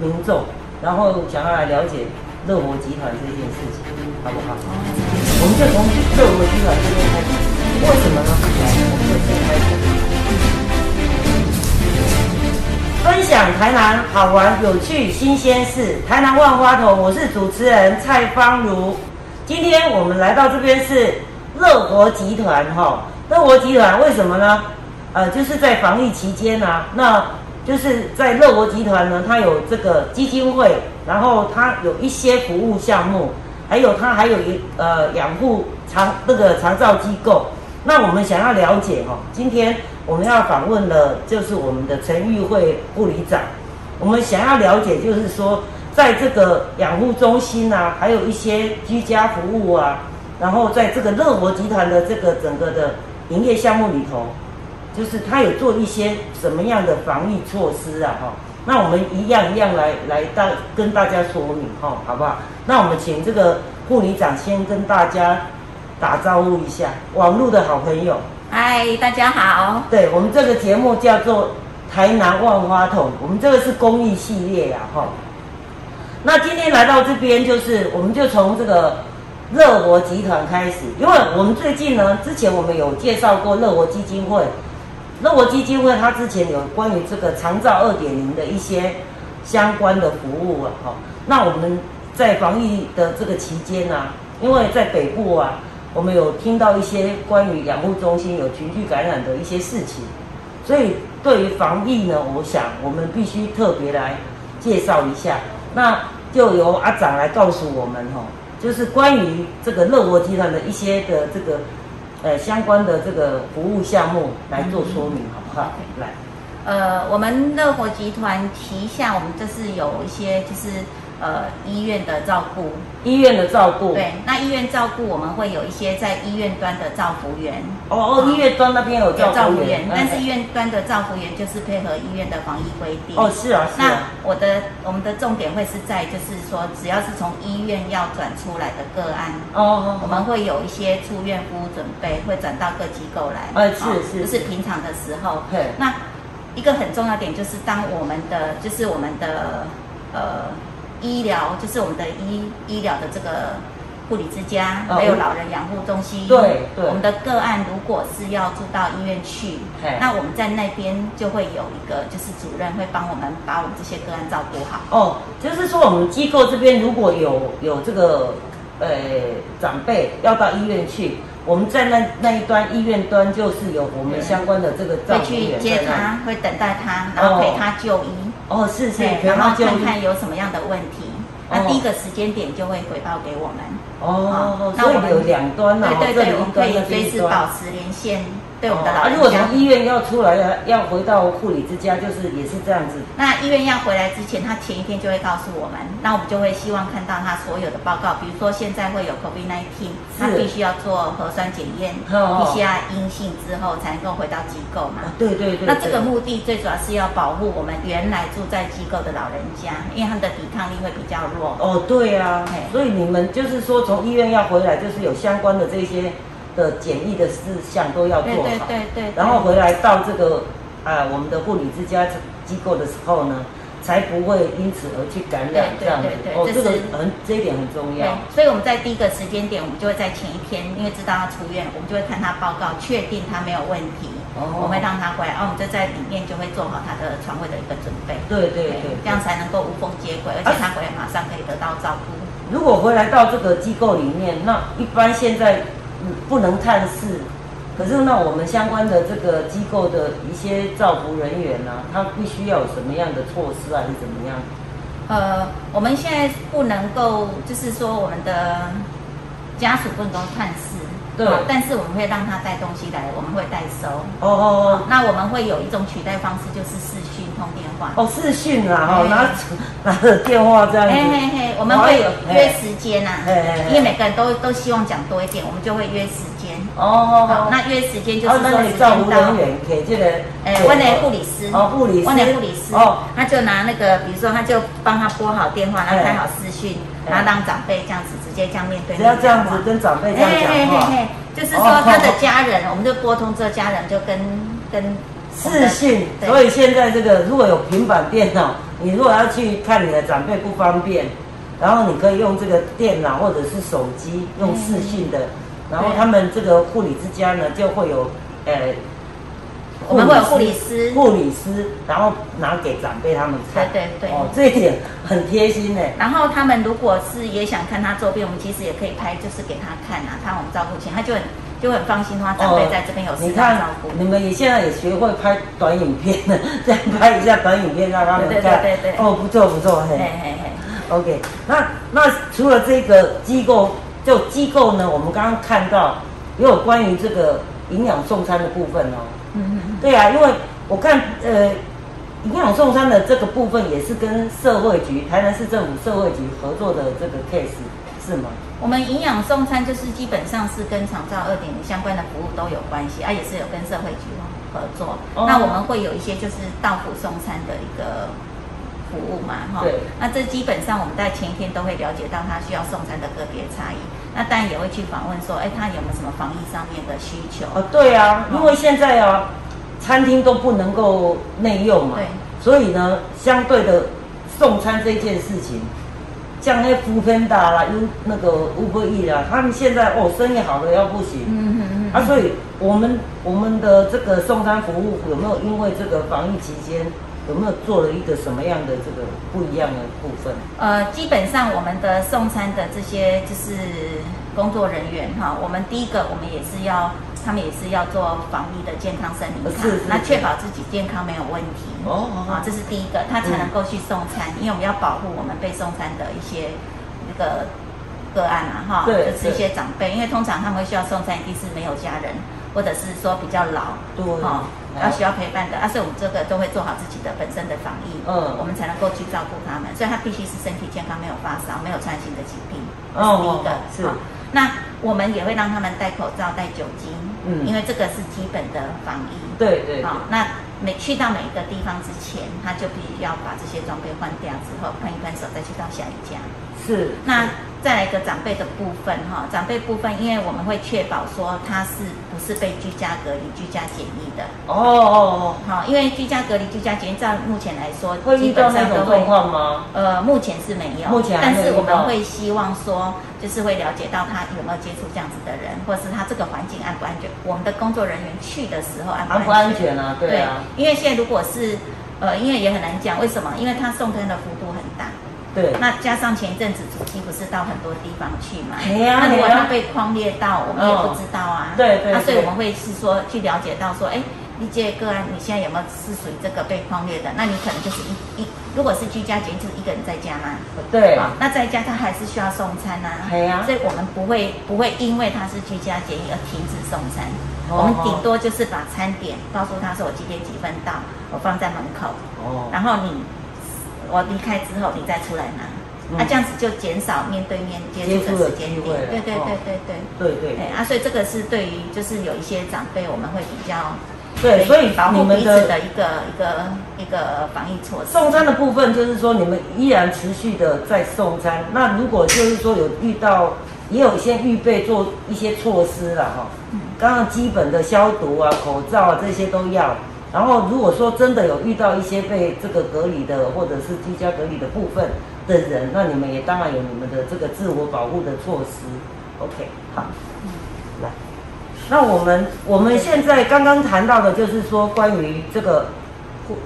民众，然后想要来了解乐活集团这件事情，好不好？我们就从乐活集团这边开始，为什么呢？来，我们就先开始分享台南好玩、有趣、新鲜事。台南万花筒，我是主持人蔡芳如。今天我们来到这边是乐活集团哈，乐活集团为什么呢？呃，就是在防疫期间呢，那就是在乐活集团呢，它有这个基金会，然后它有一些服务项目，还有它还有一呃养护长那个长照机构。那我们想要了解哈，今天我们要访问的就是我们的陈玉慧护理长，我们想要了解就是说。在这个养护中心啊，还有一些居家服务啊，然后在这个乐活集团的这个整个的营业项目里头，就是他有做一些什么样的防疫措施啊？哈，那我们一样一样来来大跟大家说明哈，好不好？那我们请这个护理长先跟大家打招呼一下，网络的好朋友。嗨，大家好。对我们这个节目叫做台南万花筒，我们这个是公益系列呀，哈。那今天来到这边，就是我们就从这个乐活集团开始，因为我们最近呢，之前我们有介绍过乐活基金会，乐活基金会它之前有关于这个长照二点零的一些相关的服务啊，哈。那我们在防疫的这个期间呢，因为在北部啊，我们有听到一些关于养护中心有群聚感染的一些事情，所以对于防疫呢，我想我们必须特别来介绍一下。那就由阿长来告诉我们哈，就是关于这个乐活集团的一些的这个呃相关的这个服务项目来做说明，好不好？来，呃，我们乐活集团旗下，我们这是有一些就是。呃，医院的照顾，医院的照顾，对，那医院照顾我们会有一些在医院端的照服员。哦哦，医院端那边有照服员，但是医院端的照服员就是配合医院的防疫规定。哦，是啊，是啊。那我的我们的重点会是在，就是说，只要是从医院要转出来的个案，哦，我们会有一些出院服务准备，会转到各机构来。呃，是是，就是平常的时候。对。那一个很重要点就是，当我们的就是我们的呃。医疗就是我们的医医疗的这个护理之家，还有老人养护中心。对对。我们的个案如果是要住到医院去，那我们在那边就会有一个就是主任会帮我们把我们这些个案照顾好。哦，就是说我们机构这边如果有有这个呃长辈要到医院去，我们在那那一端医院端就是有我们相关的这个会去接他，会等待他，然后陪他就医。哦，是是，然后看看有什么样的问题，那第一个时间点就会回报给我们。哦，那我们有两端呢，对对对，我们可以随时保持连线。对我们的老人家，如果从医院要出来要要回到护理之家，就是也是这样子。那医院要回来之前，他前一天就会告诉我们，那我们就会希望看到他所有的报告，比如说现在会有 COVID-19，他必须要做核酸检验，PCR 阴性之后才能够回到机构嘛。对对对。那这个目的最主要是要保护我们原来住在机构的老人家，因为他们的抵抗力会比较弱。哦，对啊。所以你们就是说从医院要回来，就是有相关的这些。的检疫的事项都要做好，对对对，然后回来到这个啊我们的护理之家机构的时候呢，才不会因此而去感染这样子。哦，这个很这一点很重要。所以我们在第一个时间点，我们就会在前一天，因为知道他出院，我们就会看他报告，确定他没有问题，我会让他回来，然后我们就在里面就会做好他的床位的一个准备。对对对，这样才能够无缝接轨，而且他回来马上可以得到照顾。如果回来到这个机构里面，那一般现在。不能探视，可是那我们相关的这个机构的一些照顾人员呢，他必须要有什么样的措施啊是怎么样？呃，我们现在不能够，就是说我们的家属不能够探视，对，但是我们会让他带东西来，我们会代收。哦哦哦，那我们会有一种取代方式，就是视讯通电话。哦，视讯啊，哦，拿 拿着电话这样子。嘿嘿嘿，我们会有约时间呐，因为每个人都都希望讲多一点，我们就会约时间。哦，好，那约时间就是说时间到。给这个，哎，问的护理师。哦，护理师。问的护理师。哦，他就拿那个，比如说，他就帮他拨好电话，然后开好视讯，然后让长辈这样子直接这样面对。只要这样子跟长辈这样讲话。就是说他的家人，我们就拨通这家人就跟跟视讯。所以现在这个如果有平板电脑。你如果要去看你的长辈不方便，然后你可以用这个电脑或者是手机用视讯的，然后他们这个护理之家呢就会有呃。我们会有护理师，护理师，然后拿给长辈他们看。对对对。哦，这一点很贴心呢。然后他们如果是也想看他周边，我们其实也可以拍，就是给他看啊，看我们照顾前，他就很就很放心的话，长辈在这边有时间照顾。你们也现在也学会拍短影片了，这样拍一下短影片让他们看。对对对。哦，不错不错，嘿嘿嘿。OK，那那除了这个机构，就机构呢，我们刚刚看到也有关于这个营养送餐的部分哦。对啊，因为我看呃，营养送餐的这个部分也是跟社会局、台南市政府社会局合作的这个 case 是吗？我们营养送餐就是基本上是跟长照二点零相关的服务都有关系，啊，也是有跟社会局合作。那我们会有一些就是到府送餐的一个服务嘛，哈。对。那这基本上我们在前一天都会了解到他需要送餐的个别差异，那当然也会去访问说，哎，他有没有什么防疫上面的需求？哦，对啊，因为现在啊。餐厅都不能够内用嘛，所以呢，相对的送餐这件事情，像那福芬达啦、U 那个 Uber E 啦，他们现在哦生意好的要不行，嗯嗯嗯，啊，所以我们我们的这个送餐服务有没有因为这个防疫期间有没有做了一个什么样的这个不一样的部分？呃，基本上我们的送餐的这些就是工作人员哈，我们第一个我们也是要。他们也是要做防疫的健康声明卡，那确保自己健康没有问题。哦，啊，这是第一个，他才能够去送餐，因为我们要保护我们被送餐的一些那个个案啊，哈，就是一些长辈，因为通常他们会需要送餐，一定是没有家人，或者是说比较老，对，哈，要需要陪伴的，啊，所以我们这个都会做好自己的本身的防疫，嗯，我们才能够去照顾他们，所以他必须是身体健康，没有发烧，没有传染性的疾病，哦是第一个，是，那我们也会让他们戴口罩、戴酒精。嗯，因为这个是基本的防疫。对对。好，那每去到每一个地方之前，他就必须要把这些装备换掉之后，喷一喷手，再去到下一家。是。那。再来一个长辈的部分哈，长辈部分，因为我们会确保说他是不是被居家隔离、居家检疫的哦哦哦，好，因为居家隔离、居家检疫，照目前来说，会遇到那种状况吗？呃，目前是没有，目前但是我们会希望说，就是会了解到他有没有接触这样子的人，或者是他这个环境安不安全。我们的工作人员去的时候安不安全啊？对啊，因为现在如果是呃，因为也很难讲，为什么？因为他送餐的幅度很大。对，那加上前一阵子主席不是到很多地方去嘛？那如果他被框列到，我们也不知道啊。对对。那所以我们会是说去了解到说，哎，你这个案，你现在有没有是属于这个被框列的？那你可能就是一一，如果是居家检疫，就是一个人在家嘛。对。那在家他还是需要送餐呐。对啊。所以我们不会不会因为他是居家检疫而停止送餐，我们顶多就是把餐点告诉他说我几点几分到，我放在门口。哦。然后你。我离开之后，你再出来拿，那这样子就减少面对面接触的时间点。对对对对对对对。对啊，所以这个是对于就是有一些长辈，我们会比较对，所以保护彼此的一个一个一个防疫措施。送餐的部分就是说，你们依然持续的在送餐。那如果就是说有遇到，也有先预备做一些措施了哈。嗯。刚刚基本的消毒啊、口罩啊这些都要。然后，如果说真的有遇到一些被这个隔离的，或者是居家隔离的部分的人，那你们也当然有你们的这个自我保护的措施。OK，好，来，那我们我们现在刚刚谈到的就是说关于这个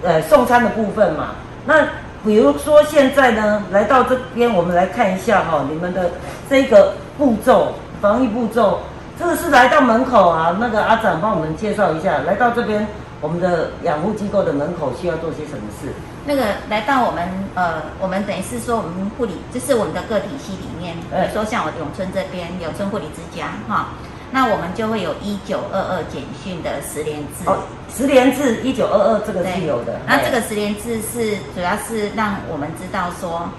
呃送餐的部分嘛。那比如说现在呢，来到这边，我们来看一下哈，你们的这个步骤，防疫步骤，这个是来到门口啊，那个阿展帮我们介绍一下，来到这边。我们的养护机构的门口需要做些什么事？那个来到我们呃，我们等于是说我们护理，就是我们的个体系里面，比如说像我永春这边永春护理之家哈，那我们就会有一九二二简讯的十连字。哦，十连字一九二二这个是有的。那这个十连字是主要是让我们知道说。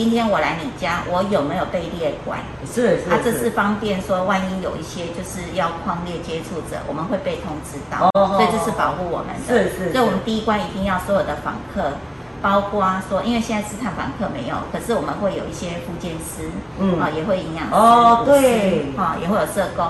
今天我来你家，我有没有被列管？是是，啊，这是方便说，万一有一些就是要框列接触者，我们会被通知到，所以这是保护我们的。是是，所以我们第一关一定要所有的访客，包括说，因为现在是探访客没有，可是我们会有一些复健师，嗯啊，也会营养师，哦对，啊也会有社工，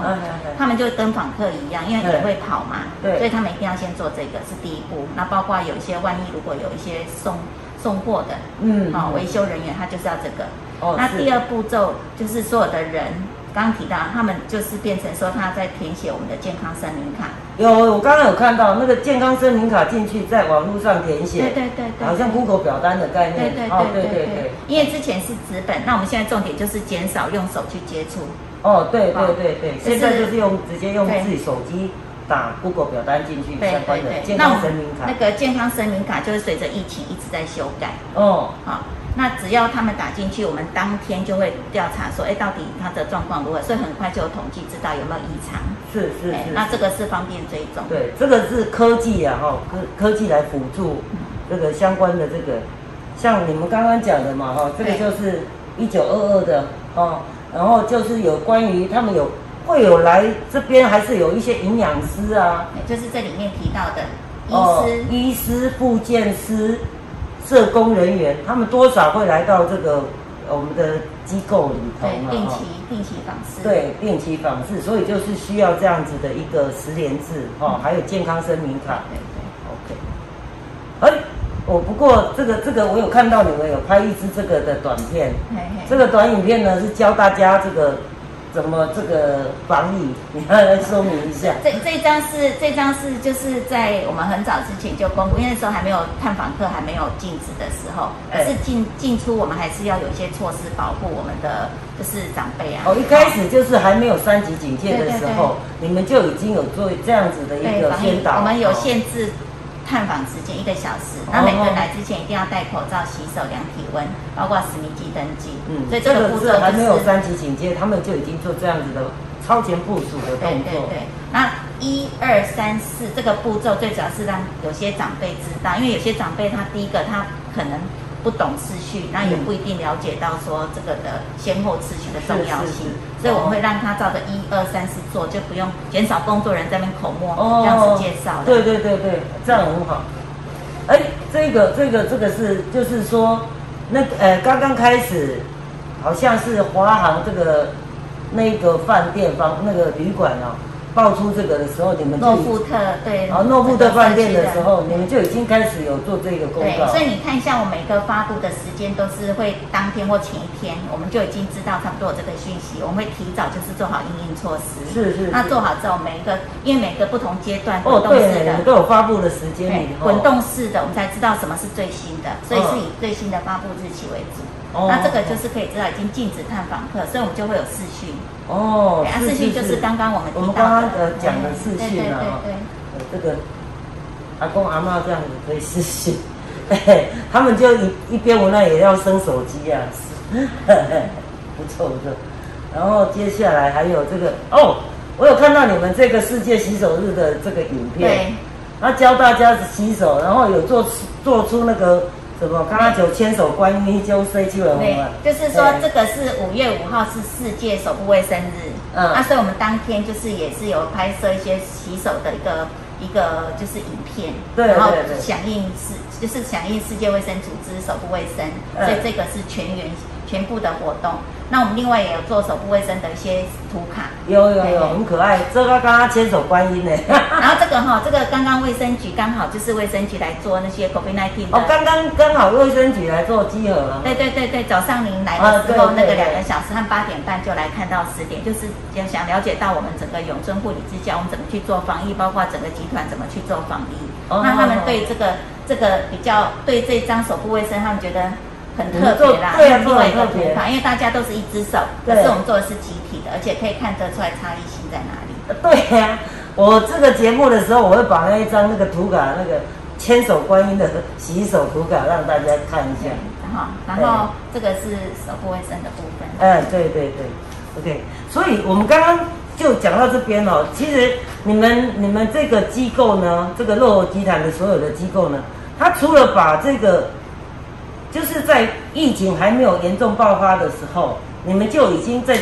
他们就跟访客一样，因为也会跑嘛，对，所以他们一定要先做这个是第一步。那包括有一些万一如果有一些送。送货的，嗯，好，维修人员他就是要这个。哦，那第二步骤就是所有的人，刚刚提到他们就是变成说他在填写我们的健康声明卡。有，我刚刚有看到那个健康声明卡进去，在网络上填写，对对对对，好像 Google 表单的概念。对对对对对。因为之前是纸本，那我们现在重点就是减少用手去接触。哦，对对对对，现在就是用直接用自己手机打 Google 表单进去相关的健康声明卡。那个健康声明卡就是随着疫情一直在修改。哦，好。那只要他们打进去，我们当天就会调查说，哎，到底他的状况如何？所以很快就有统计，知道有没有异常。是是是。那这个是方便追踪。对，这个是科技啊，哈，科科技来辅助这个相关的这个，像你们刚刚讲的嘛，哈，这个就是一九二二的哦，然后就是有关于他们有会有来这边，还是有一些营养师啊，就是这里面提到的医师、医师、复健师。社工人员，他们多少会来到这个我们的机构里头嘛？对，定期定期访视。对，定期访视，所以就是需要这样子的一个十连制哦，还有健康声明卡。对对，OK。哎，我不过这个这个我有看到你们有拍一支这个的短片，这个短影片呢是教大家这个。怎么这个防疫？你要来说明一下。这这张是这张是就是在我们很早之前就公布，因为那时候还没有探访客还没有禁止的时候，可是进进出我们还是要有一些措施保护我们的就是长辈啊。哦，一开始就是还没有三级警戒的时候，你们就已经有做这样子的一个宣导。我们有限制。探访时间一个小时，那每个人来之前一定要戴口罩、洗手、量体温，包括实名机登记。嗯，所以这个步骤还没有三级警戒，他们就已经做这样子的超前部署的动作。对对对。那一二三四这个步骤最主要是让有些长辈知道，因为有些长辈他第一个他可能。不懂次序，那也不一定了解到说这个的先后次序的重要性，所以我们会让他照着一二三四做，就不用减少工作人员在那边口沫这样子介绍。对对对对，这样很好。哎，这个这个这个是就是说，那呃刚刚开始好像是华航这个那个饭店方那个旅馆哦。爆出这个的时候，你们诺富特对，哦，诺富特饭店的时候，你们就已经开始有做这个公告。所以你看一下，我每个发布的时间都是会当天或前一天，我们就已经知道差不多有这个讯息，我们会提早就是做好应应措施。是是。那做好之后，每一个因为每个不同阶段滚动式的都有发布的时间，滚动式的我们才知道什么是最新的，所以是以最新的发布日期为主。那这个就是可以知道已经禁止探访客，所以我们就会有视讯。哦，视讯就是刚刚我们我们刚刚呃讲的视讯啊对，这个阿公阿妈这样子可以视讯，他们就一一边无奈也要生手机啊，不错不错。然后接下来还有这个哦，我有看到你们这个世界洗手日的这个影片，那教大家洗手，然后有做做出那个。什么？刚刚就牵手观音就睡去了对，就是说这个是五月五号是世界手部卫生日，嗯，啊，所以我们当天就是也是有拍摄一些洗手的一个一个就是影片，对，然后响应世就是响应世界卫生组织手部卫生，所以这个是全员。全部的活动，那我们另外也有做手部卫生的一些图卡，有有有，很可爱。这个刚刚牵手观音呢，然后这个哈，这个刚刚卫生局刚好就是卫生局来做那些 COVID-19 哦，刚刚刚好卫生局来做集合了。对对对对，早上您来的时候，那个两个小时和八点半就来看到十点，就是想了解到我们整个永春护理之家，我们怎么去做防疫，包括整个集团怎么去做防疫。哦那他们对这个这个比较对这张手部卫生，他们觉得。很特别啦，对另外一个图法，因为大家都是一只手，可是我们做的是集体的，而且可以看得出来差异性在哪里。对呀，我这个节目的时候，我会把那一张那个图卡，那个千手观音的洗手图卡让大家看一下。然后，然后这个是手部卫生的部分。嗯，对对对，OK。所以我们刚刚就讲到这边哦。其实你们你们这个机构呢，这个乐活集团的所有的机构呢，它除了把这个就是在疫情还没有严重爆发的时候，你们就已经在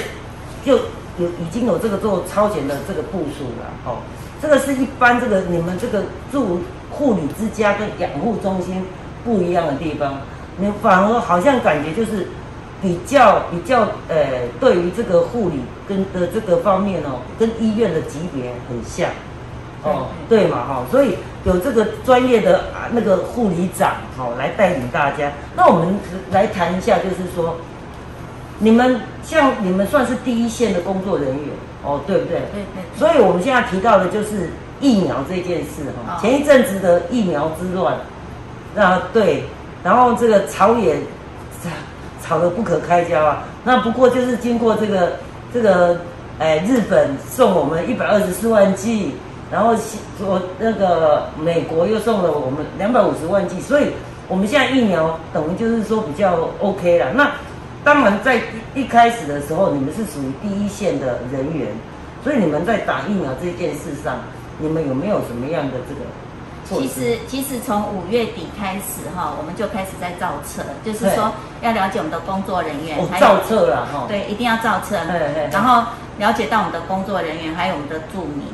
就有已经有这个做超前的这个部署了。哦，这个是一般这个你们这个住护理之家跟养护中心不一样的地方，你反而好像感觉就是比较比较呃，对于这个护理跟的这个方面哦，跟医院的级别很像。哦，对嘛哈，所以有这个专业的啊那个护理长好来带领大家。那我们来谈一下，就是说，你们像你们算是第一线的工作人员哦，对不对？对对。所以我们现在提到的就是疫苗这件事哈。前一阵子的疫苗之乱，那对，然后这个吵也吵得不可开交啊。那不过就是经过这个这个。哎，日本送我们一百二十四万剂，然后我那个美国又送了我们两百五十万剂，所以我们现在疫苗等于就是说比较 OK 了。那当然在一开始的时候，你们是属于第一线的人员，所以你们在打疫苗这件事上，你们有没有什么样的这个？其实，其实从五月底开始哈，我们就开始在造册，就是说要了解我们的工作人员，造册了哈。对，一定要造册。然后了解到我们的工作人员，还有我们的住民。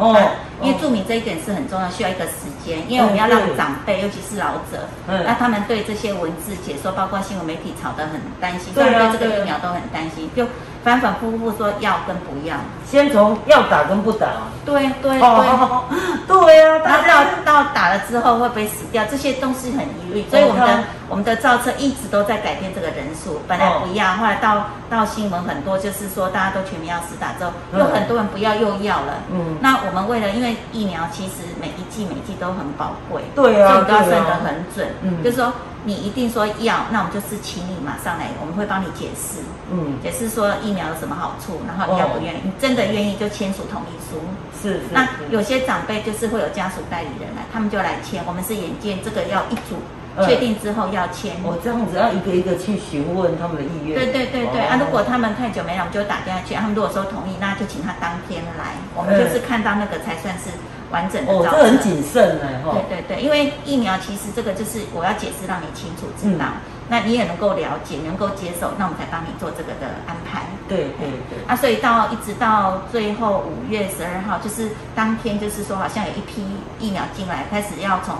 哦。因为注明这一点是很重要，需要一个时间，因为我们要让长辈，尤其是老者，那他们对这些文字解说，包括新闻媒体吵得很担心，对这个疫苗都很担心，就反反复复说要跟不要，先从要打跟不打。对对对，对啊，他到到打了之后会不会死掉，这些都是很疑虑，所以我们的我们的造车一直都在改变这个人数，本来不要，后来到到新闻很多，就是说大家都全民要死打之后，有很多人不要又要了，嗯，那我们为了因为。疫苗其实每一季每一剂都很宝贵，对啊，所以都要算得很准。嗯，就是说你一定说要，那我们就是请你马上来，我们会帮你解释，嗯，解释说疫苗有什么好处，然后你要不愿意，你真的愿意就签署同意书。是，那有些长辈就是会有家属代理人来，他们就来签。我们是眼见这个要一组。确定之后要签，我这样子要一个一个去询问他们的意愿。对对对对啊！如果他们太久没来，我们就打电话去。他们如果说同意，那就请他当天来。我们就是看到那个才算是完整的。哦，这很谨慎呢，哈。对对对，因为疫苗其实这个就是我要解释让你清楚知道，那你也能够了解，能够接受，那我们才帮你做这个的安排。对对对。啊，所以到一直到最后五月十二号，就是当天，就是说好像有一批疫苗进来，开始要从。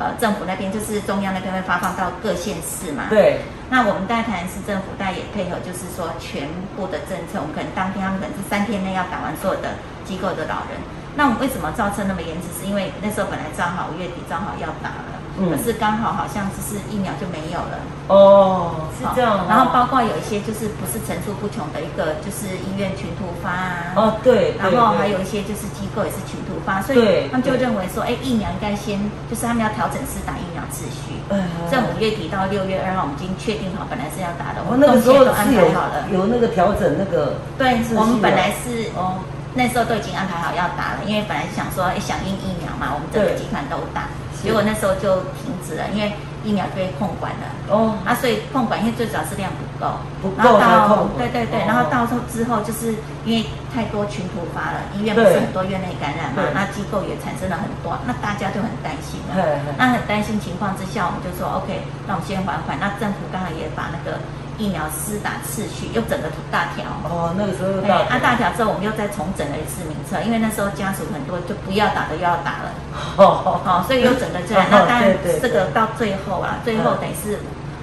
呃，政府那边就是中央那边会发放到各县市嘛。对。那我们在台南市政府，大家也配合，就是说全部的政策，我们可能当天他们可能是三天内要打完所有的机构的老人。那我们为什么造成那么延迟？是因为那时候本来正好五月底正好要打了。可是刚好好像就是疫苗就没有了哦，是这样。然后包括有一些就是不是层出不穷的一个，就是医院群突发啊。哦，对。然后还有一些就是机构也是群突发，所以他们就认为说，哎，疫苗应该先，就是他们要调整是打疫苗秩序。嗯。在五月底到六月二号，我们已经确定好，本来是要打的，我们那个时候是有有那个调整那个。对，我们本来是哦，那时候都已经安排好要打了，因为本来想说，哎，响应疫苗嘛，我们整个集团都打。结果那时候就停止了，因为疫苗被控管了。哦，啊，所以控管因为最主要是量不够，不够到对对对，然后到时候之后就是因为太多群突发了，医院不是很多院内感染嘛，那机构也产生了很多，那大家就很担心了。那很担心情况之下，我们就说 OK，那我们先缓缓。那政府刚才也把那个。疫苗施打次序又整个大条。哦，那个时候又大啊大条之后，我们又再重整了一次名册，因为那时候家属很多就不要打的又要打了，哦 哦，所以又整个这样。那当然这个到最后啊，最后等于是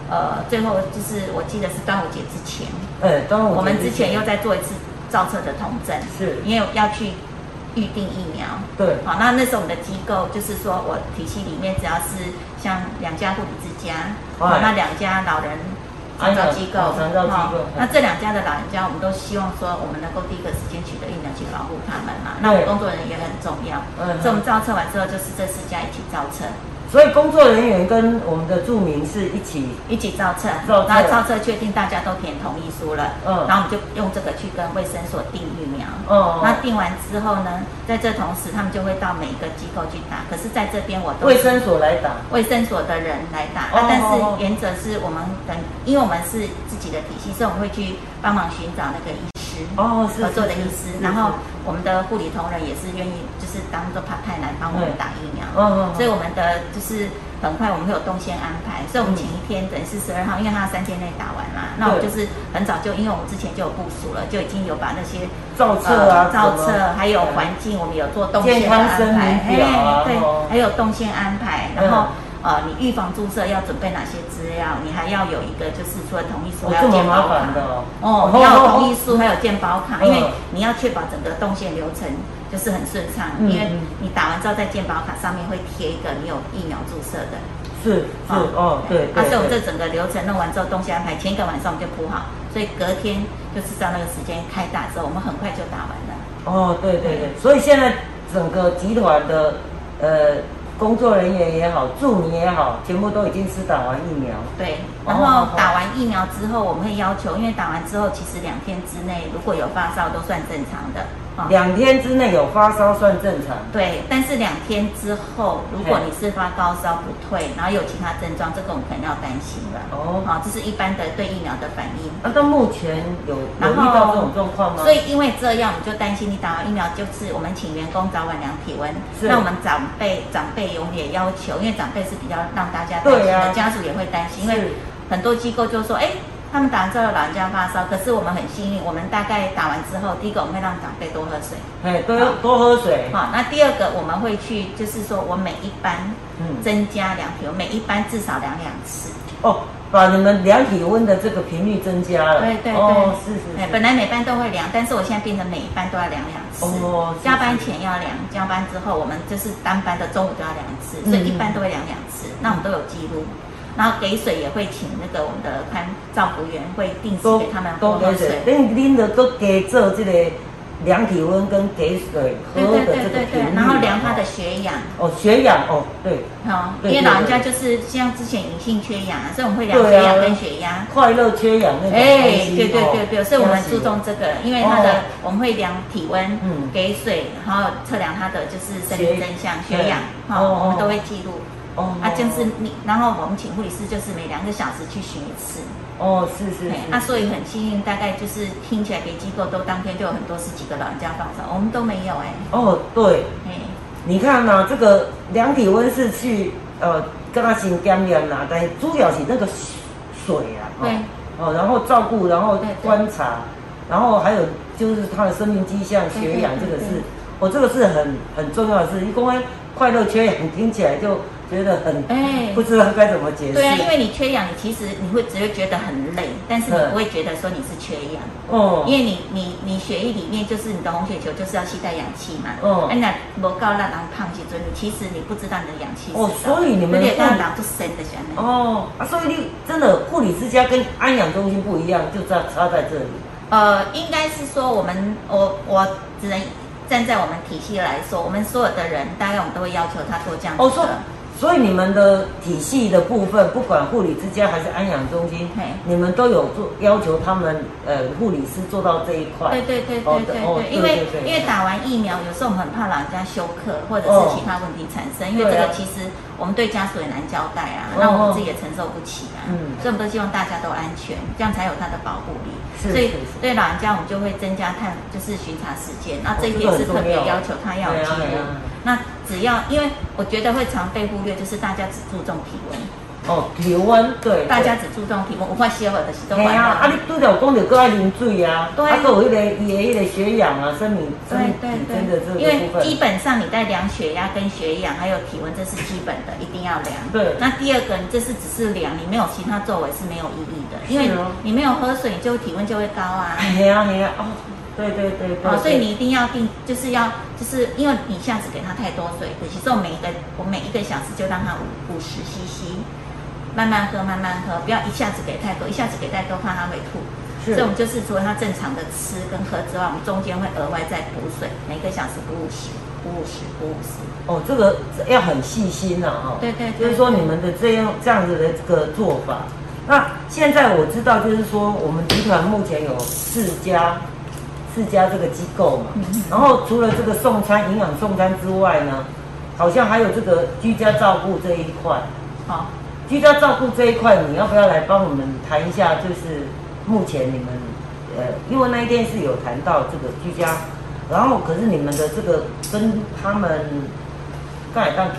呃，最后就是我记得是端午节之前，哎，端午我们之前又再做一次造册的统整，是，因为要去预定疫苗，对，好，那那时候我们的机构就是说我体系里面只要是像两家护理之家，好，那两家老人。长照机构，哈，那这两家的老人家，我们都希望说，我们能够第一个时间取得疫苗去保护他们嘛。那我们工作人员也很重要，所以我们造册完之后，就是这四家一起造册。所以工作人员跟我们的住民是一起一起造册，然后造册确定大家都填同意书了，嗯，然后我们就用这个去跟卫生所订疫苗，哦，那订完之后呢，在这同时他们就会到每一个机构去打，可是在这边我都卫生所来打，卫生所的人来打，啊，但是原则是我们等，因为我们是自己的体系，所以我们会去帮忙寻找那个医师，哦，合作的医师，然后。我们的护理同仁也是愿意，就是当做 part time 来帮我们打疫苗。嗯嗯。所以我们的就是很快我们会有动线安排，所以我们前一天等于是十二号，因为他三天内打完嘛，那我们就是很早就，因为我们之前就有部署了，就已经有把那些造册啊、造册还有环境，我们有做动线安排，哎，对，还有动线安排，然后。呃，你预防注射要准备哪些资料？你还要有一个，就是除了同意书，还有健保卡。哦，你要同意书，还有健保卡，因为你要确保整个动线流程就是很顺畅，因为你打完之后在健保卡上面会贴一个你有疫苗注射的。是是哦，对。啊，所以我们这整个流程弄完之后，东西安排，前一个晚上我们就铺好，所以隔天就知道那个时间开打之后，我们很快就打完了。哦，对对对，所以现在整个集团的呃。工作人员也好，助理也好，全部都已经是打完疫苗。对，然后打完疫苗之后，我们会要求，因为打完之后，其实两天之内如果有发烧都算正常的。两天之内有发烧算正常。对，但是两天之后，如果你是发高烧不退，然后有其他症状，这个我们可能要担心了。哦，好，这是一般的对疫苗的反应。那到目前有有遇到这种状况吗？所以因为这样，我们就担心你打完疫苗，就是我们请员工早晚量体温。那我们长辈长辈我们也要求，因为长辈是比较让大家担心的，家属也会担心，因为很多机构就说，哎。他们打完之后，老人家发烧，可是我们很幸运，我们大概打完之后，第一个我们会让长辈多喝水，哎，多多喝水。好，那第二个我们会去，就是说我每一班增加量体温，每一班至少量两次。哦，把你们量体温的这个频率增加了。对对对，是是。哎，本来每班都会量，但是我现在变成每一班都要量两次。哦。加班前要量，加班之后我们就是单班的中午都要量一次，所以一般都会量两次。那我们都有记录。然后给水也会请那个我们的看照顾员会定时给他们喝水。恁恁的都给做这个量体温跟给水喝的这个频率。然后量他的血氧。哦，血氧哦，对。好，因为老人家就是像之前隐性缺氧啊，所以我们会量血氧跟血压。快乐缺氧那种。哎，对对对对，所以我们注重这个，因为他的我们会量体温，嗯，给水，然后测量他的就是生理真相、血氧，好，我们都会记录。哦，啊，就是你，然后我们请护理师就是每两个小时去巡一次。哦，是是。啊，所以很幸运，大概就是听起来别机构都当天就有很多十几个老人家发烧，我们都没有哎。哦，对。哎，你看呐，这个量体温是去呃跟他先检验呐，但主要是那个水啊。对。哦，然后照顾，然后观察，然后还有就是他的生命迹象、血氧，这个是，哦，这个是很很重要的事。一公安快乐缺氧听起来就。觉得很哎，不知道该怎么解释。对啊，因为你缺氧，你其实你会只会觉得很累，但是你不会觉得说你是缺氧哦。因为你你你血液里面就是你的红血球就是要携带氧气嘛。哦。哎那不告那人胖几尊，你其实你不知道你的氧气哦，所以你们的大脑都深的下面。哦啊，所以你真的护理之家跟安养中心不一样，就在差在这里。呃，应该是说我们我我只能站在我们体系来说，我们所有的人大概我们都会要求他做这样子的。所以你们的体系的部分，不管护理之家还是安养中心，你们都有做要求他们呃护理师做到这一块。对对对对对对，因为因为打完疫苗，有时候我们很怕老人家休克或者是其他问题产生，因为这个其实我们对家属也难交代啊，那我们自己也承受不起啊。嗯，所以我们都希望大家都安全，这样才有它的保护力。所以对老人家，我们就会增加探就是巡查时间，那这一点是特别要求他要记录。那只要，因为我觉得会常被忽略，就是大家只注重体温。哦，体温对。大家只注重体温，无法消化的是都坏啊，啊，你拄着讲着搁爱啉水啊，对。啊，有迄个伊的迄个血氧啊，生命生命体征的这个因为基本上你在量血压跟血氧还有体温，这是基本的，一定要量。对。那第二个，你这是只是量，你没有其他作为是没有意义的，因为你没有喝水，你就体温就会高啊。系啊系啊，哦。对对对，好，所以你一定要定，就是要，就是因为你一下子给他太多水，其实我每一个我每一个小时就让他五五十 CC，慢慢喝慢慢喝，不要一下子给太多，一下子给太多怕他会吐。所以我们就是除了他正常的吃跟喝之外，我们中间会额外再补水，每个小时补五十，补五十，补五十。哦，这个要很细心呐，哈。对对。就是说你们的这样这样子的这个做法，那现在我知道，就是说我们集团目前有四家。四家这个机构嘛，然后除了这个送餐、营养送餐之外呢，好像还有这个居家照顾这一块。好，居家照顾这一块，你要不要来帮我们谈一下？就是目前你们，呃，因为那一天是有谈到这个居家，然后可是你们的这个跟他们盖当体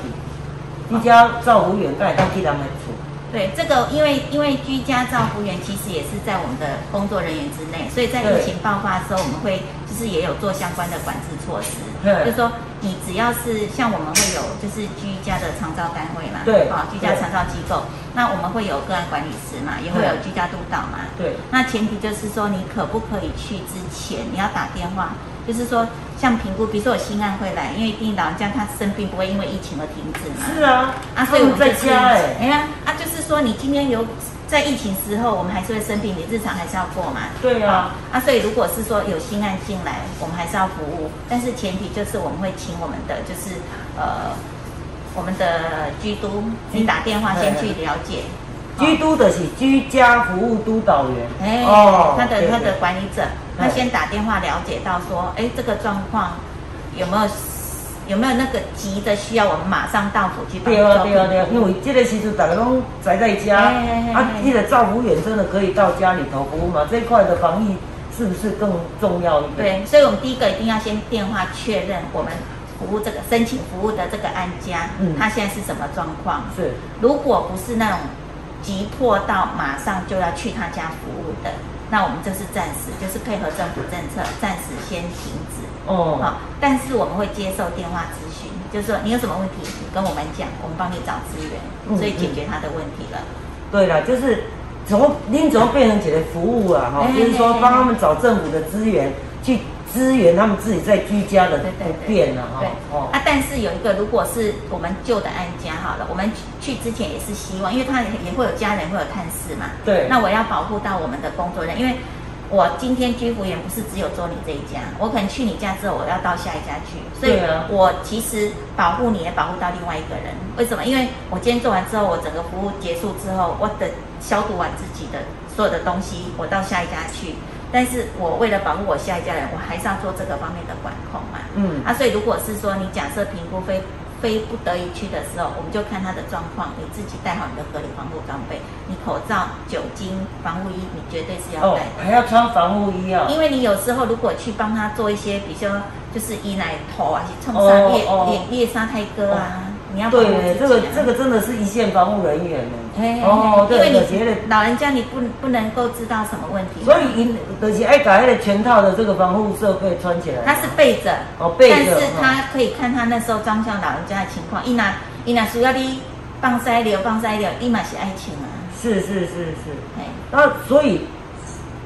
居家照顾员盖当替他们处。对这个，因为因为居家照护员其实也是在我们的工作人员之内，所以在疫情爆发的时候，我们会就是也有做相关的管制措施，就是说你只要是像我们会有就是居家的长照单位嘛，对，啊，居家长照机构，那我们会有个案管理师嘛，也会有居家督导嘛，对。那前提就是说，你可不可以去之前，你要打电话，就是说像评估，比如说我新案会来，因为一定老人家他生病不会因为疫情而停止嘛，是啊，啊，所以我们在家哎，哎呀，啊，就是说你今天有。在疫情时候，我们还是会生病，你日常还是要过嘛？对啊。啊，所以如果是说有新案进来，我们还是要服务，但是前提就是我们会请我们的就是呃我们的居督，你打电话先去了解。居督的是居家服务督导员。哎，哦，他的他的管理者，他先打电话了解到说，哎，这个状况有没有？有没有那个急的需要我们马上到府去？对啊，对啊，对啊，因为这个时阵大家拢宅在家，啊，记得照顾员真的可以到家里头服务嘛？这一块的防疫是不是更重要一点？对，所以我们第一个一定要先电话确认我们服务这个申请服务的这个安家，嗯，他现在是什么状况？是，如果不是那种急迫到马上就要去他家服务的。那我们就是暂时，就是配合政府政策，暂时先停止哦。好，但是我们会接受电话咨询，就是说你有什么问题，你跟我们讲，我们帮你找资源，所以解决他的问题了。对了，就是怎么您怎么变成解决服务啊？哈，就是说帮他们找政府的资源去。支援他们自己在居家的不便了哈。哦。啊，但是有一个，如果是我们旧的安家好了，我们去之前也是希望，因为他也会有家人会有探视嘛。对。那我要保护到我们的工作人员，因为我今天居服员不是只有做你这一家，我可能去你家之后，我要到下一家去，所以我其实保护你也保护到另外一个人。为什么？因为我今天做完之后，我整个服务结束之后，我等消毒完自己的所有的东西，我到下一家去。但是我为了保护我下一家人，我还是要做这个方面的管控嘛。嗯，啊，所以如果是说你假设评估非非不得已去的时候，我们就看他的状况，你自己带好你的合理防护装备，你口罩、酒精、防护衣，你绝对是要带的。还要穿防护衣啊？因为你有时候如果去帮他做一些，比如说就是医奶头啊，冲上裂裂裂沙泰哥啊。你要对，这个这个真的是一线防护人员呢。哦，因为你觉得老人家你不不能够知道什么问题，所以一而且爱改的全套的这个防护设备穿起来。他是背着，哦背着，但是他可以看他那时候装像老人家的情况。一拿一拿需要你放塞流放塞流，立马是爱情啊。是是是是。哎，那所以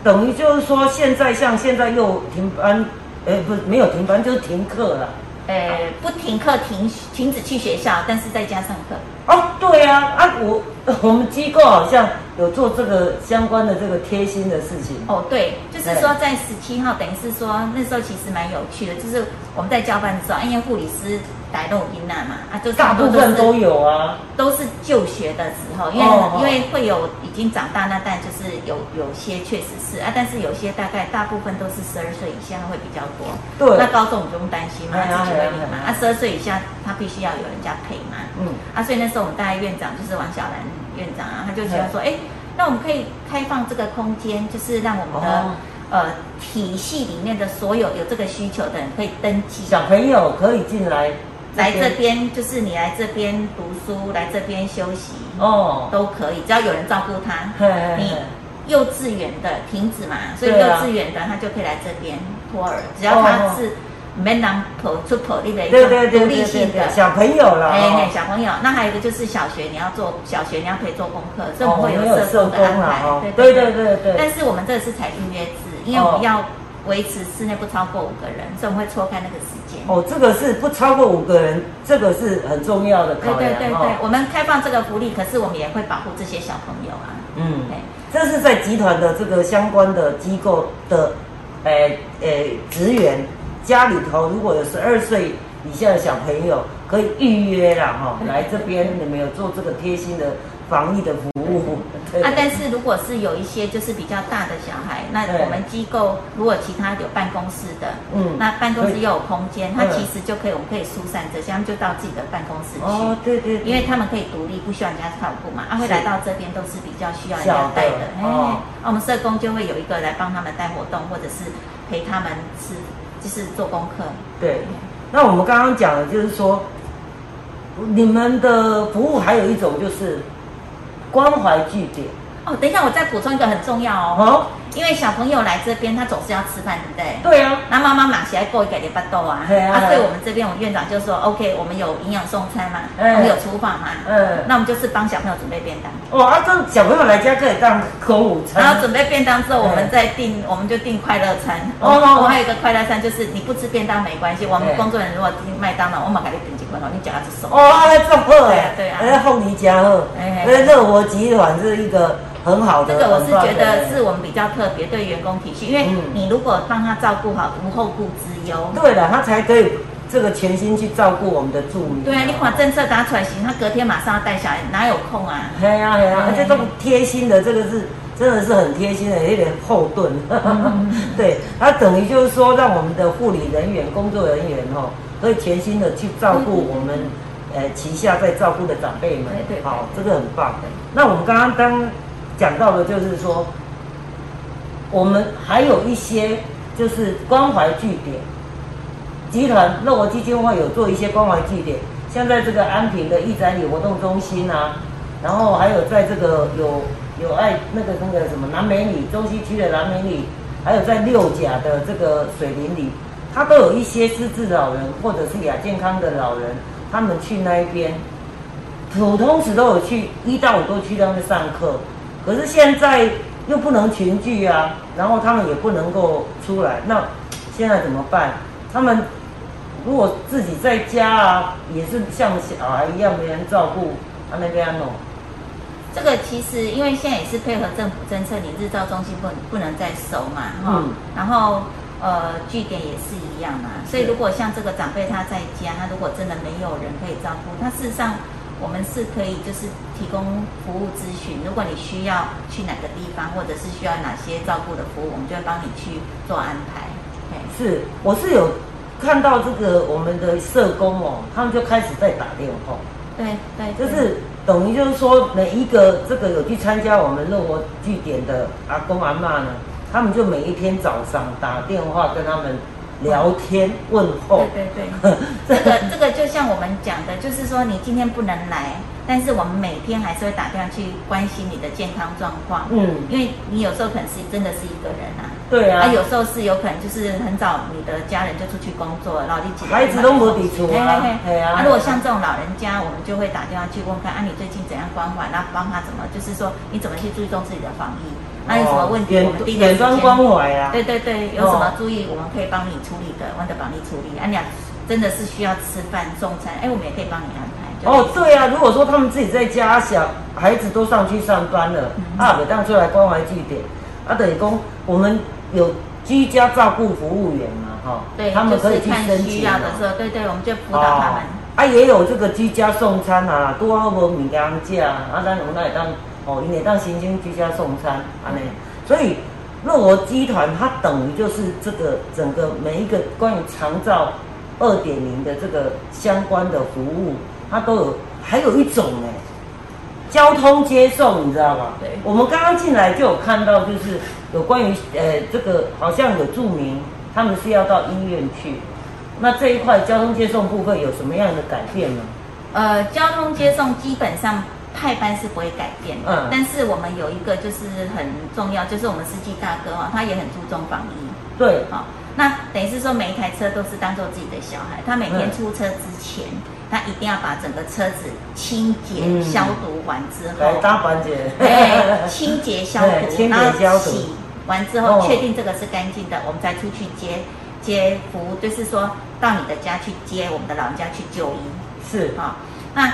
等于就是说，现在像现在又停班，哎，不是没有停班，就是停课了。呃，不停课，停停止去学校，但是在家上课。哦，对啊，啊，我我们机构好像有做这个相关的这个贴心的事情。哦，对，就是说在十七号，等于是说那时候其实蛮有趣的，就是我们在交班的时候，因为护理师。带动音呐嘛，啊，就大部分都有啊，都是就学的时候，因为因为会有已经长大那代，就是有有些确实是啊，但是有些大概大部分都是十二岁以下会比较多。对，那高中不用担心嘛，自嘛。啊，十二岁以下他必须要有人家陪嘛。嗯。啊，所以那时候我们大概院长就是王小兰院长啊，他就觉得说，哎，那我们可以开放这个空间，就是让我们的呃体系里面的所有有这个需求的人可以登记，小朋友可以进来。来这边就是你来这边读书，来这边休息哦，都可以，只要有人照顾他。你幼稚园的停止嘛，所以幼稚园的他就可以来这边托儿，只要他是没能跑出跑力的，对对对独立性的小朋友了。哎，小朋友，那还有一个就是小学，你要做小学，你要可以做功课，所以我们会有社工的安排。对对对对。但是我们这个是采预约制，因为我们要。维持室内不超过五个人，所以我们会错开那个时间。哦，这个是不超过五个人，这个是很重要的考量。对对对对，我们开放这个福利，可是我们也会保护这些小朋友啊。嗯，这是在集团的这个相关的机构的，诶诶职员家里头如果有十二岁以下的小朋友，可以预约了哈，来这边你们有做这个贴心的防疫的服务。啊，但是如果是有一些就是比较大的小孩，那我们机构如果其他有办公室的，嗯，那办公室又有空间，他其实就可以，我们可以疏散这些，他们就到自己的办公室去。哦，对对，因为他们可以独立，不需要人家照顾嘛。啊，会来到这边都是比较需要人家带的。哦，那我们社工就会有一个来帮他们带活动，或者是陪他们吃，就是做功课。对，那我们刚刚讲的就是说，你们的服务还有一种就是。关怀据点哦，等一下，我再补充一个很重要哦。因为小朋友来这边，他总是要吃饭，对不对？对啊。那妈妈马起来过一个礼拜豆啊。对啊。所以我们这边，我们院长就说，OK，我们有营养送餐嘛，我们有厨房嘛，嗯，那我们就是帮小朋友准备便当。哦，啊，这小朋友来家可以当口午餐。然后准备便当之后，我们再订，我们就订快乐餐。哦。我还有一个快乐餐，就是你不吃便当没关系，我们工作人员如果订麦当劳，我马给你订你夹子手。哦，这么好哎。对啊。哎，凤梨家好。哎。哎，乐活集团是一个。很好的，这个我是觉得是我们比较特别对员工体系，因为你如果帮他照顾好，无后顾之忧。对了，他才可以这个全心去照顾我们的住民。对啊，你把政策打出来行，他隔天马上要带小孩，哪有空啊？对啊，对啊，而且这么贴心的，这个是真的是很贴心的，有点后盾。对，他等于就是说，让我们的护理人员、工作人员哦，可以全心的去照顾我们呃旗下在照顾的长辈们。好，这个很棒。那我们刚刚刚。讲到的就是说，我们还有一些就是关怀据点集团，乐活基金会有做一些关怀据点，像在这个安平的义展里活动中心啊，然后还有在这个有有爱那个那个什么南美里中西区的南美里，还有在六甲的这个水林里，他都有一些失智老人或者是亚健康的老人，他们去那一边，普通时都有去一到五都去那边上课。可是现在又不能群聚啊，然后他们也不能够出来，那现在怎么办？他们如果自己在家啊，也是像小孩一样没人照顾，他那边弄。这个其实因为现在也是配合政府政策，你日照中心不不能再收嘛，哈，然后呃据点也是一样嘛，所以如果像这个长辈他在家，他如果真的没有人可以照顾，他事实上。我们是可以就是提供服务咨询，如果你需要去哪个地方，或者是需要哪些照顾的服务，我们就会帮你去做安排。是，我是有看到这个我们的社工哦，他们就开始在打电话。对对，就是等于就是说每一个这个有去参加我们乐活据点的阿公阿妈呢，他们就每一天早上打电话跟他们。聊天问候，对对对，这个 这个就像我们讲的，就是说你今天不能来，但是我们每天还是会打电话去关心你的健康状况。嗯，因为你有时候可能是真的是一个人啊，对啊，有时候是有可能就是很早你的家人就出去工作，然后你孩子都没抵触啊。对啊，那如果像这种老人家，我们就会打电话去问看，啊，你最近怎样关怀，那帮他怎么，就是说你怎么去注重自己的防疫。那有什么问题？我们第一远端关怀啊。对对对，有什么注意，我们可以帮你处理的，我们帮你处理。啊，你真的是需要吃饭送餐，哎，我们也可以帮你安排。哦，对啊，如果说他们自己在家，小孩子都上去上班了，啊，每当出来关怀据点，啊，等于说我们有居家照顾服务员嘛，哈，对，他们可以去申请的时候，对对，我们就辅导他们。啊，也有这个居家送餐啊，多好无物件食，啊，咱我们来当。哦，因为当新兴居家送餐，安尼，所以乐活集团它等于就是这个整个每一个关于长照二点零的这个相关的服务，它都有，还有一种呢，交通接送，你知道吗？对。我们刚刚进来就有看到，就是有关于呃这个好像有注明他们是要到医院去，那这一块交通接送部分有什么样的改变呢？呃，交通接送基本上。派班是不会改变的，但是我们有一个就是很重要，就是我们司机大哥啊，他也很注重防疫。对，好，那等于是说每一台车都是当做自己的小孩，他每天出车之前，他一定要把整个车子清洁消毒完之后，大环节，对，清洁消毒，然后洗完之后确定这个是干净的，我们再出去接接服务，就是说到你的家去接我们的老人家去就医。是，好，那。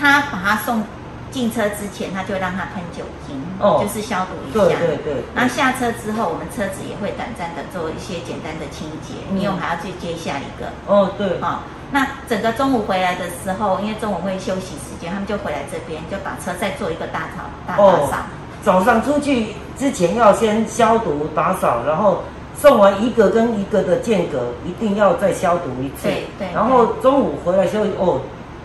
他把他送进车之前，他就让他喷酒精，哦，就是消毒一下。对对对。然后下车之后，我们车子也会短暂的做一些简单的清洁，因为我们还要去接下一个。哦，对。好，那整个中午回来的时候，因为中午会休息时间，他们就回来这边，就把车再做一个大扫大打扫。早上出去之前要先消毒打扫，然后送完一个跟一个的间隔，一定要再消毒一次。对对。然后中午回来休息哦。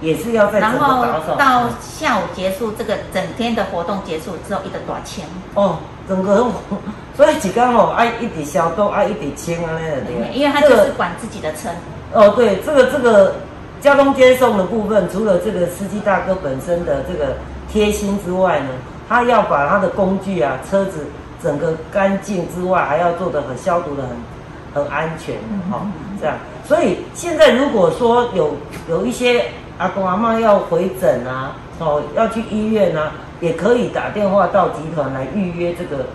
也是要在然后到下午结束，这个整天的活动结束之后，一直多钱哦，整个 所以几刚哦，爱一直消毒，爱一直清啊那个对，因为他就是管自己的车。哦，对，这个这个交通接送的部分，除了这个司机大哥本身的这个贴心之外呢，他要把他的工具啊、车子整个干净之外，还要做的很消毒的很很安全哈，这样。所以现在如果说有有一些阿公阿妈要回诊啊，哦，要去医院啊，也可以打电话到集团来预约这个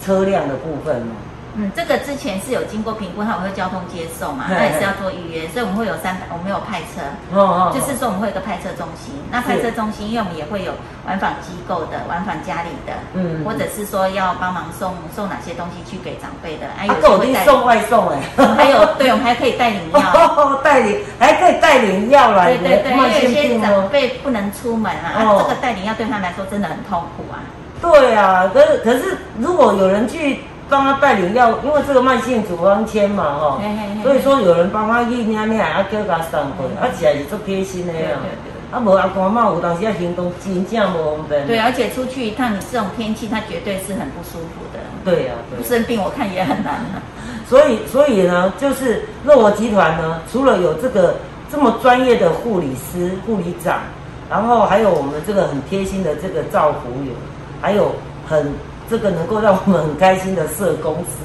车辆的部分嘛。嗯，这个之前是有经过评估，它会交通接送嘛，那也是要做预约，所以我们会有三，我们有派车，哦哦，就是说我们会有个派车中心，那派车中心，因为我们也会有往返机构的，往返家里的，嗯，或者是说要帮忙送送哪些东西去给长辈的，哎有会送外送哎，还有对，我们还可以带领药，带领还可以带领药来，对对对，因为有些长辈不能出门啊，这个带领药对他来说真的很痛苦啊。对啊，可是可是如果有人去。帮他带领药，因为这个慢性处方签嘛，哈，所以说有人帮他去念念，啊叫他送回，啊起来是做贴心的呀。啊无阿公阿妈有当时要行动真正无方便。对，而且出去一趟，你这种天气，他绝对是很不舒服的。对呀，不生病我看也很难。所以所以呢，就是乐活集团呢，除了有这个这么专业的护理师、护理长，然后还有我们这个很贴心的这个照服员，还有很。这个能够让我们很开心的社公司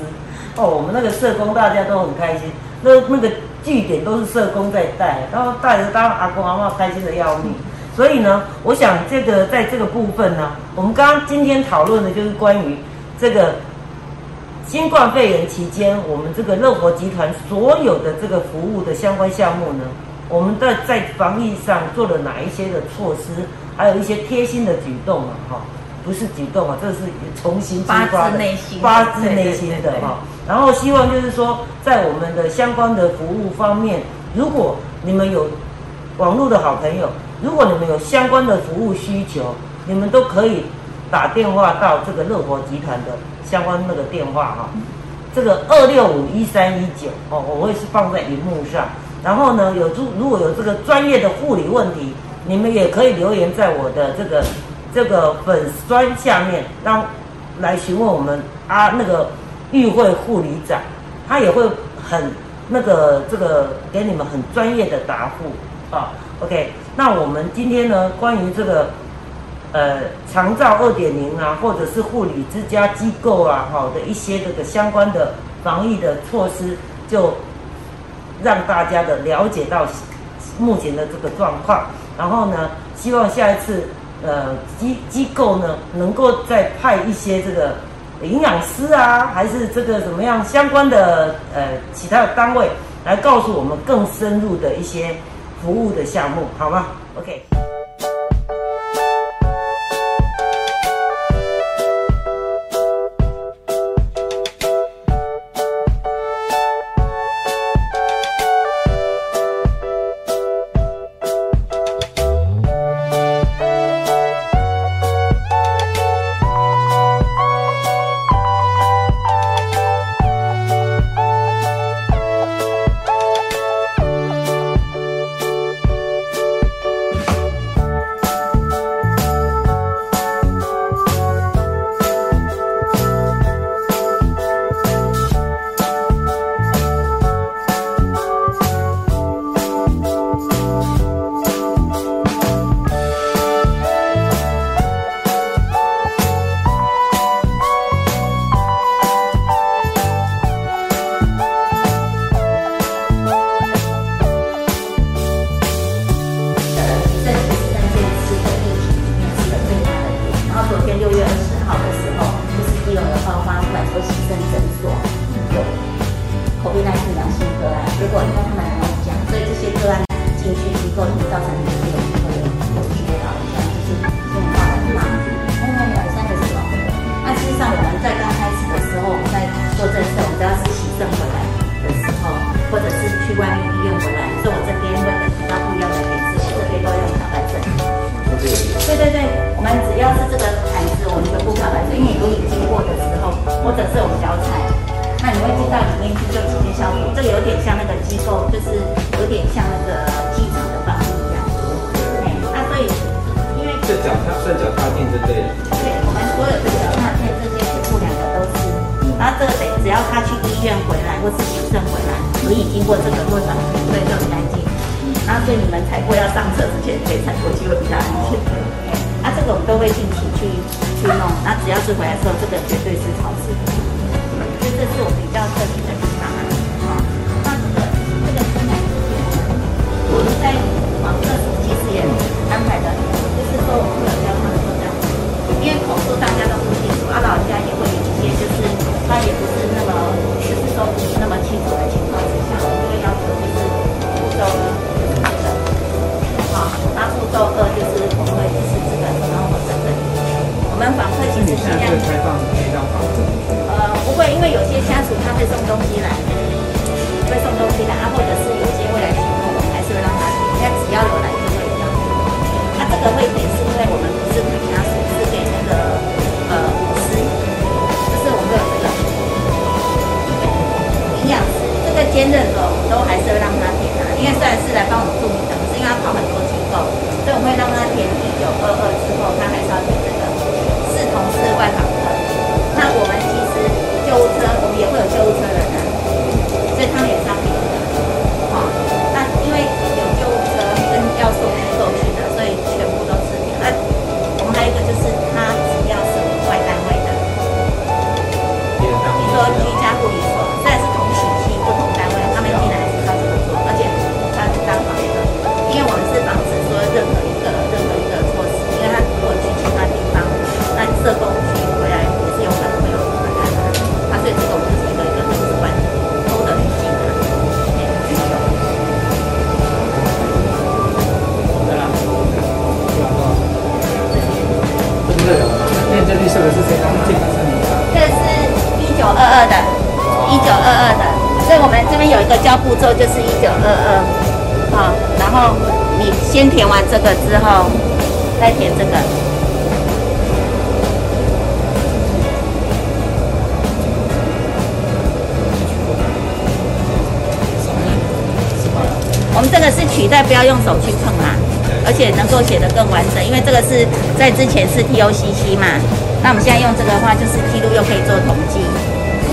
哦，我们那个社工大家都很开心，那那个据点都是社工在带，然后带着当阿公阿妈开心的要命。所以呢，我想这个在这个部分呢，我们刚刚今天讨论的就是关于这个新冠肺炎期间，我们这个乐活集团所有的这个服务的相关项目呢，我们在在防疫上做了哪一些的措施，还有一些贴心的举动啊，哈。不是举动啊，这是重新发自内心、发自内心的哈。然后希望就是说，在我们的相关的服务方面，如果你们有网络的好朋友，如果你们有相关的服务需求，你们都可以打电话到这个乐活集团的相关那个电话哈。这个二六五一三一九哦，我会是放在荧幕上。然后呢，有如如果有这个专业的护理问题，你们也可以留言在我的这个。这个粉砖下面让来询问我们啊，那个与会护理长，他也会很那个这个给你们很专业的答复啊。OK，那我们今天呢，关于这个呃长照二点零啊，或者是护理之家机构啊，好的一些这个相关的防疫的措施，就让大家的了解到目前的这个状况，然后呢，希望下一次。呃，机机构呢，能够再派一些这个营养师啊，还是这个怎么样相关的呃其他的单位来告诉我们更深入的一些服务的项目，好吗？OK。这脚踏垫就对了对我们所有的脚踏垫这些全部两个都是然后这个得只要他去医院回来或是行政回来可以经过这个过程所以就很干净那所以你们采过要上车之前可以采过去会一下安全那这个我们都会定期去去弄那只要是回来之后这个绝对是超的所以这是我比较特别的地方啊那这个这个生产之前我们在网上其实也安排的就是说我们因为口述大家都不清楚，啊老人家也会有一些就是他也不是那么就是说不是那么清楚的情况之下，我们会要求就是步骤一就是好，那步骤二就是我们会就是这个，然后我们这里，我们访客其实尽量开放可以让访客呃不会，因为有些家属他会送东西来，兼任的我们都还是会让他填的，因为虽然是来帮我们注明的，可是因为他跑很多机构，所以我会让他填一九二二之后，他还是要填这个是同事外访的。那我们其实救护车，我们也会有救护车人啊，所以他们先填完这个之后，再填这个。我们这个是取代，不要用手去碰啦，而且能够写得更完整，因为这个是在之前是 TOCC 嘛，那我们现在用这个的话，就是记录又可以做统计，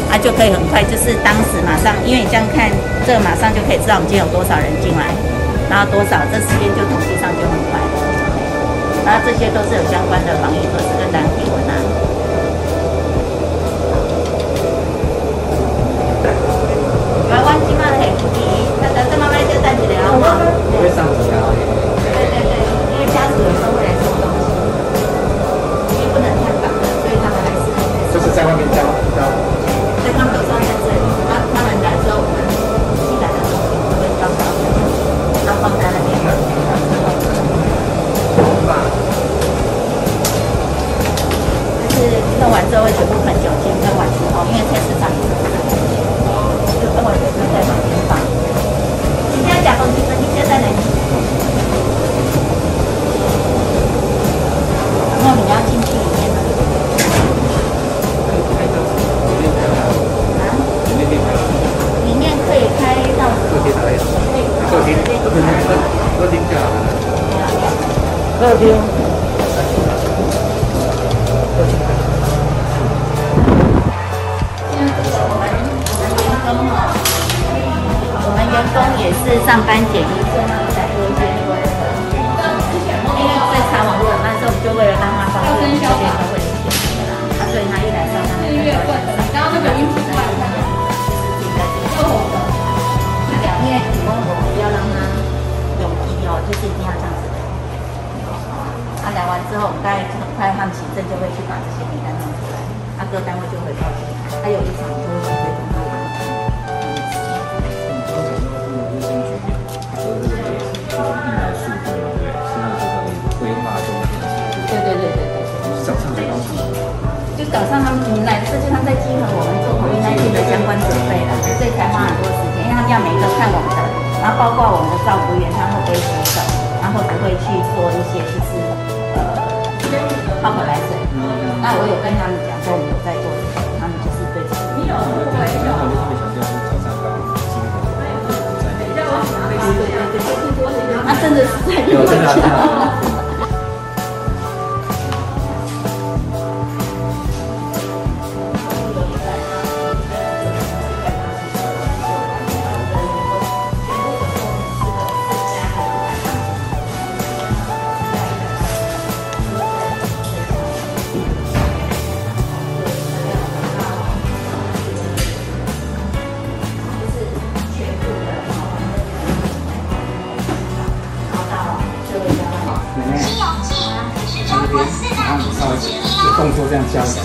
啊就可以很快，就是当时马上，因为你这样看，这个马上就可以知道我们今天有多少人进来，然后多少，这时间就统计上就很快了。然后这些都是有相关的防疫措施跟单体文啊。台湾今晚很苦逼，那等这慢慢就站起来了哈。不会上机啊。对对对，因为家属有时候会来送东西，因为不能太所以他们还是就是在外面早上他们你来，这就他们在集合我们做 COVID 19的相关准备了，所以才花很多时间，因为他们要每一个看我们的，然后包括我们的照顾员，他会不会洗手，然后不会去做一些就是呃泡可来水。那我有跟他们讲说我们有在做，他们就是对这个。对对对对，那真的是在有的讲。这样教。斯斯文香